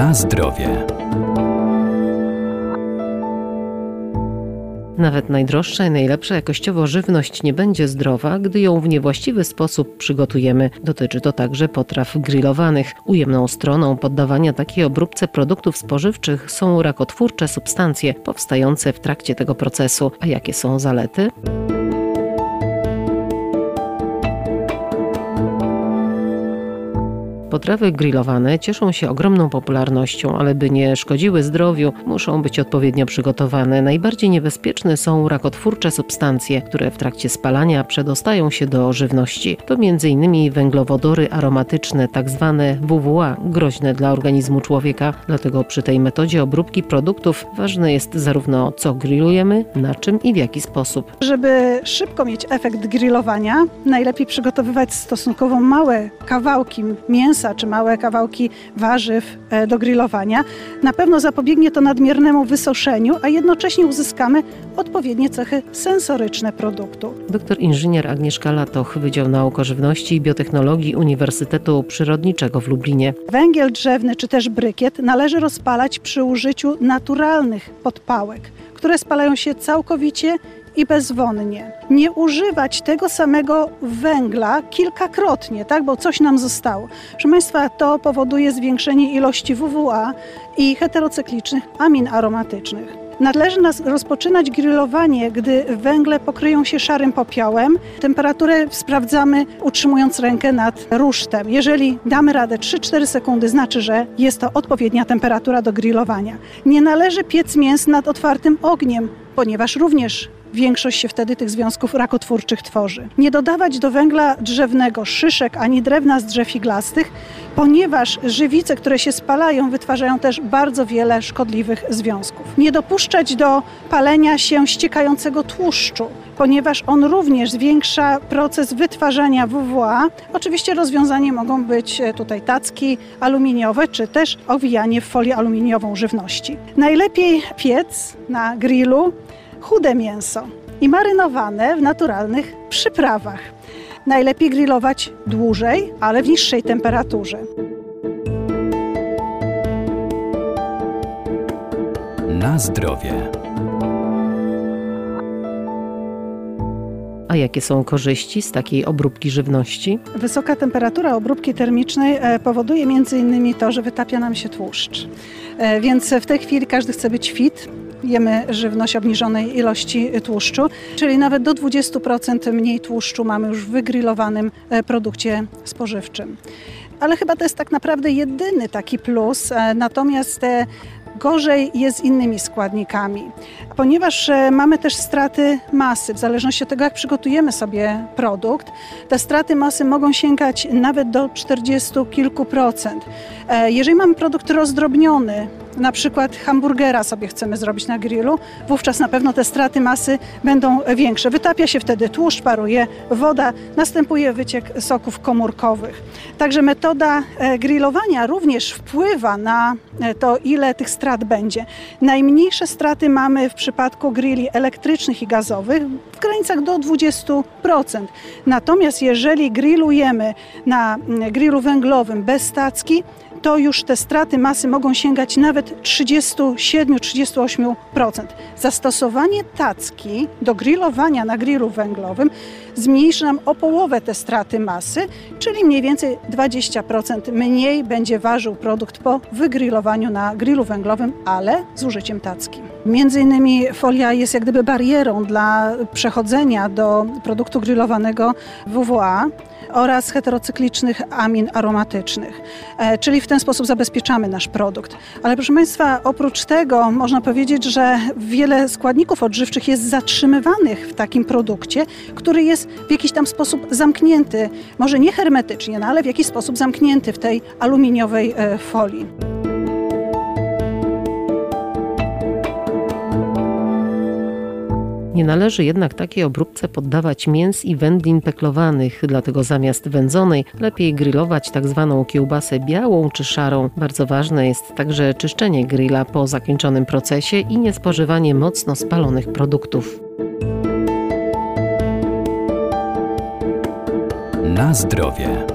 Na zdrowie. Nawet najdroższa i najlepsza jakościowo żywność nie będzie zdrowa, gdy ją w niewłaściwy sposób przygotujemy. Dotyczy to także potraw grillowanych. Ujemną stroną poddawania takiej obróbce produktów spożywczych są rakotwórcze substancje powstające w trakcie tego procesu. A jakie są zalety? Potrawy grillowane cieszą się ogromną popularnością, ale by nie szkodziły zdrowiu, muszą być odpowiednio przygotowane. Najbardziej niebezpieczne są rakotwórcze substancje, które w trakcie spalania przedostają się do żywności. To m.in. węglowodory aromatyczne, tzw. Tak WWA, groźne dla organizmu człowieka. Dlatego przy tej metodzie obróbki produktów ważne jest zarówno co grillujemy, na czym i w jaki sposób. Żeby szybko mieć efekt grillowania, najlepiej przygotowywać stosunkowo małe kawałki mięsa, mięsa czy małe kawałki warzyw e, do grillowania. Na pewno zapobiegnie to nadmiernemu wysoszeniu, a jednocześnie uzyskamy odpowiednie cechy sensoryczne produktu. Doktor inżynier Agnieszka Latoch, Wydział Nauk o Żywności i Biotechnologii Uniwersytetu Przyrodniczego w Lublinie. Węgiel drzewny czy też brykiet należy rozpalać przy użyciu naturalnych podpałek, które spalają się całkowicie i bezwonnie. Nie używać tego samego węgla kilkakrotnie, tak, bo coś nam zostało. Proszę Państwa, to powoduje zwiększenie ilości WWA i heterocyklicznych amin aromatycznych. Należy nas rozpoczynać grillowanie, gdy węgle pokryją się szarym popiołem. Temperaturę sprawdzamy utrzymując rękę nad rusztem. Jeżeli damy radę 3-4 sekundy, znaczy, że jest to odpowiednia temperatura do grillowania. Nie należy piec mięs nad otwartym ogniem, ponieważ również większość się wtedy tych związków rakotwórczych tworzy. Nie dodawać do węgla drzewnego szyszek ani drewna z drzew iglastych, ponieważ żywice, które się spalają, wytwarzają też bardzo wiele szkodliwych związków. Nie dopuszczać do palenia się ściekającego tłuszczu, ponieważ on również zwiększa proces wytwarzania WWA. Oczywiście rozwiązanie mogą być e, tutaj tacki aluminiowe, czy też owijanie w folię aluminiową żywności. Najlepiej piec na grillu chude mięso i marynowane w naturalnych przyprawach. Najlepiej grillować dłużej, ale w niższej temperaturze. Na zdrowie. A jakie są korzyści z takiej obróbki żywności? Wysoka temperatura obróbki termicznej e, powoduje m.in. to, że wytapia nam się tłuszcz. E, więc w tej chwili każdy chce być fit, jemy żywność obniżonej ilości tłuszczu, czyli nawet do 20% mniej tłuszczu mamy już w wygrillowanym e, produkcie spożywczym. Ale chyba to jest tak naprawdę jedyny taki plus, e, natomiast te Gorzej jest z innymi składnikami, ponieważ e, mamy też straty masy. W zależności od tego, jak przygotujemy sobie produkt, te straty masy mogą sięgać nawet do 40 kilku procent. Jeżeli mamy produkt rozdrobniony, na przykład hamburgera sobie chcemy zrobić na grillu, wówczas na pewno te straty masy będą większe. Wytapia się wtedy tłuszcz, paruje woda, następuje wyciek soków komórkowych. Także metoda e, grillowania również wpływa na e, to, ile tych strat będzie. Najmniejsze straty mamy w przypadku grilli elektrycznych i gazowych w granicach do 20%. Natomiast jeżeli grillujemy na mm, grillu węglowym bez stacki, to już te straty masy mogą sięgać nawet 37-38%. Zastosowanie tacki do grillowania na grillu węglowym zmniejszy nam o połowę te straty masy, czyli mniej więcej 20% mniej będzie ważył produkt po wygrillowaniu na grillu węglowym, ale z użyciem tacki. Między innymi folia jest jak gdyby barierą dla przechodzenia do produktu grillowanego WWA oraz heterocyklicznych amin aromatycznych, e, czyli w ten sposób zabezpieczamy nasz produkt. Ale proszę Państwa, oprócz tego można powiedzieć, że wiele składników odżywczych jest zatrzymywanych w takim produkcie, który jest w jakiś tam sposób zamknięty, może nie hermetycznie, no ale w jakiś sposób zamknięty w tej aluminiowej e, folii. Nie należy jednak takiej obróbce poddawać mięs i wędlin peklowanych, dlatego zamiast wędzonej lepiej grillować tak zwaną kiełbasę białą czy szarą. Bardzo ważne jest także czyszczenie grilla po zakończonym procesie i niespożywanie mocno spalonych produktów. Na zdrowie.